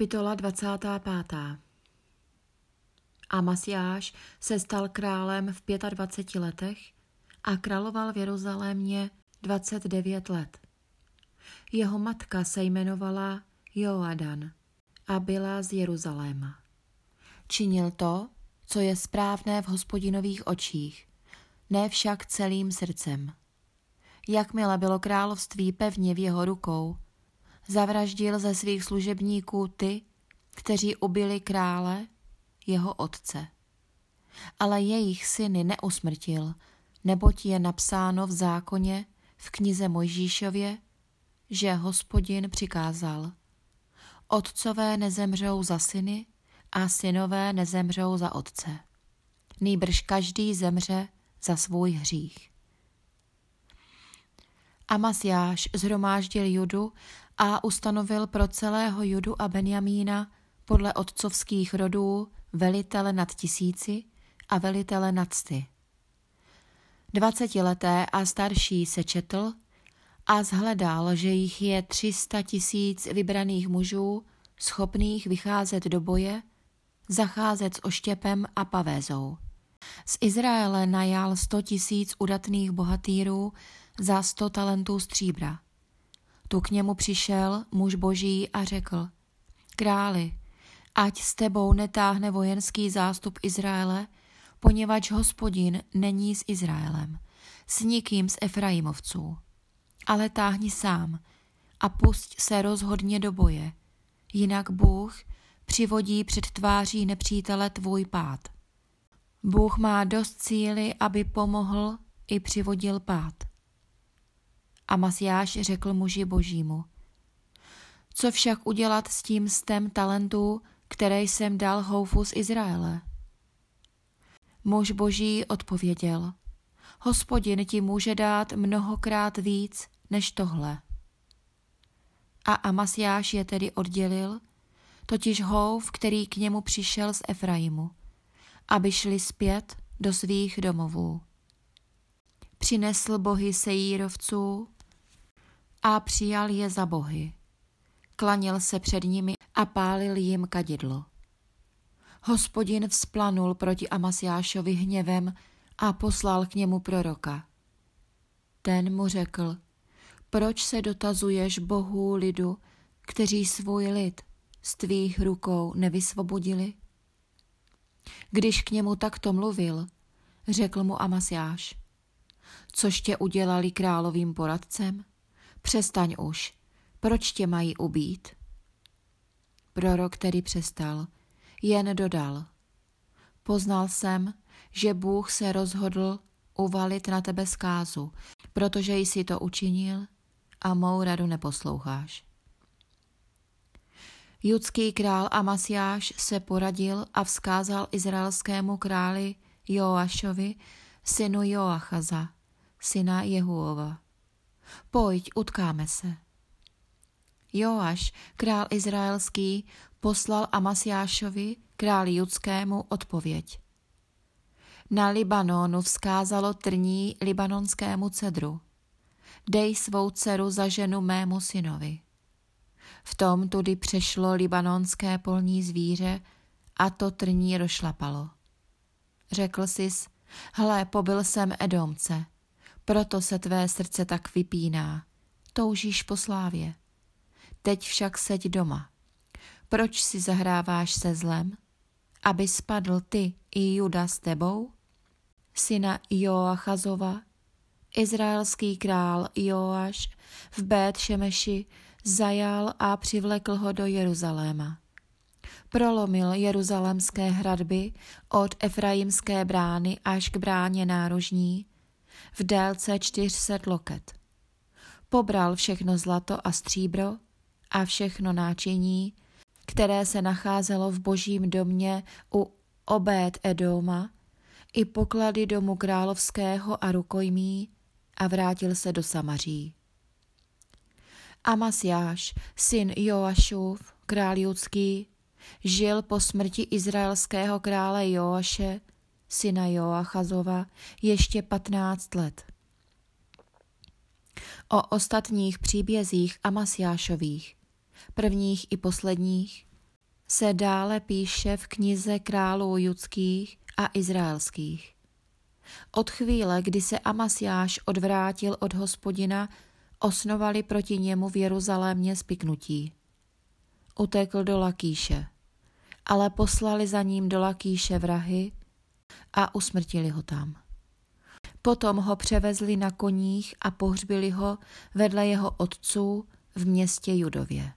Kapitola 25. Amasiáš se stal králem v 25 letech a královal v Jeruzalémě 29 let. Jeho matka se jmenovala Joadan a byla z Jeruzaléma. Činil to, co je správné v hospodinových očích, ne však celým srdcem. Jakmile bylo království pevně v jeho rukou, zavraždil ze svých služebníků ty, kteří ubili krále, jeho otce. Ale jejich syny neusmrtil, neboť je napsáno v zákoně v knize Mojžíšově, že hospodin přikázal. Otcové nezemřou za syny a synové nezemřou za otce. Nýbrž každý zemře za svůj hřích. Amasiáš zhromáždil Judu a ustanovil pro celého Judu a Benjamína podle otcovských rodů velitele nad tisíci a velitele nad sty. Dvacetileté a starší se četl a zhledal, že jich je třista tisíc vybraných mužů, schopných vycházet do boje, zacházet s oštěpem a pavézou. Z Izraele najal sto tisíc udatných bohatýrů za sto talentů stříbra. Tu k němu přišel muž boží a řekl, králi, ať s tebou netáhne vojenský zástup Izraele, poněvadž hospodin není s Izraelem, s nikým z Efraimovců. Ale táhni sám a pusť se rozhodně do boje, jinak Bůh přivodí před tváří nepřítele tvůj pád. Bůh má dost síly, aby pomohl i přivodil pád. A Masiáš řekl muži božímu, co však udělat s tím stem talentů, které jsem dal houfu z Izraele? Muž boží odpověděl, hospodin ti může dát mnohokrát víc než tohle. A Amasiáš je tedy oddělil, totiž houf, který k němu přišel z Efraimu, aby šli zpět do svých domovů. Přinesl bohy sejírovců a přijal je za bohy. Klanil se před nimi a pálil jim kadidlo. Hospodin vzplanul proti Amasiášovi hněvem a poslal k němu proroka. Ten mu řekl, proč se dotazuješ bohů lidu, kteří svůj lid z tvých rukou nevysvobodili? Když k němu takto mluvil, řekl mu Amasiáš, což tě udělali královým poradcem? Přestaň už, proč tě mají ubít? Prorok tedy přestal, jen dodal. Poznal jsem, že Bůh se rozhodl uvalit na tebe zkázu, protože jsi to učinil a mou radu neposloucháš. Judský král Amasiáš se poradil a vzkázal izraelskému králi Joašovi, synu Joachaza, syna Jehuova. Pojď, utkáme se. Joáš, král izraelský, poslal Amasiášovi, králi judskému, odpověď. Na Libanonu vzkázalo trní libanonskému cedru. Dej svou dceru za ženu mému synovi. V tom tudy přešlo libanonské polní zvíře a to trní rošlapalo. Řekl sis, hle, pobyl jsem Edomce, proto se tvé srdce tak vypíná, toužíš po slávě. Teď však seď doma. Proč si zahráváš se zlem? Aby spadl ty i Juda s tebou? Syna Joachazova, izraelský král Joáš v Bét Šemeši zajal a přivlekl ho do Jeruzaléma. Prolomil jeruzalémské hradby od Efraimské brány až k bráně nárožní v délce 400 loket. Pobral všechno zlato a stříbro a všechno náčiní, které se nacházelo v božím domě u Obed Edoma, i poklady domu královského a rukojmí a vrátil se do Samaří. Amasiáš, syn Joašův, král judský, žil po smrti izraelského krále Joaše, syna Joachazova, ještě patnáct let. O ostatních příbězích Amasiášových, prvních i posledních, se dále píše v knize králů judských a izraelských. Od chvíle, kdy se Amasiáš odvrátil od hospodina, osnovali proti němu v Jeruzalémě spiknutí. Utekl do Lakíše, ale poslali za ním do Lakíše vrahy a usmrtili ho tam. Potom ho převezli na koních a pohřbili ho vedle jeho otců v městě Judově.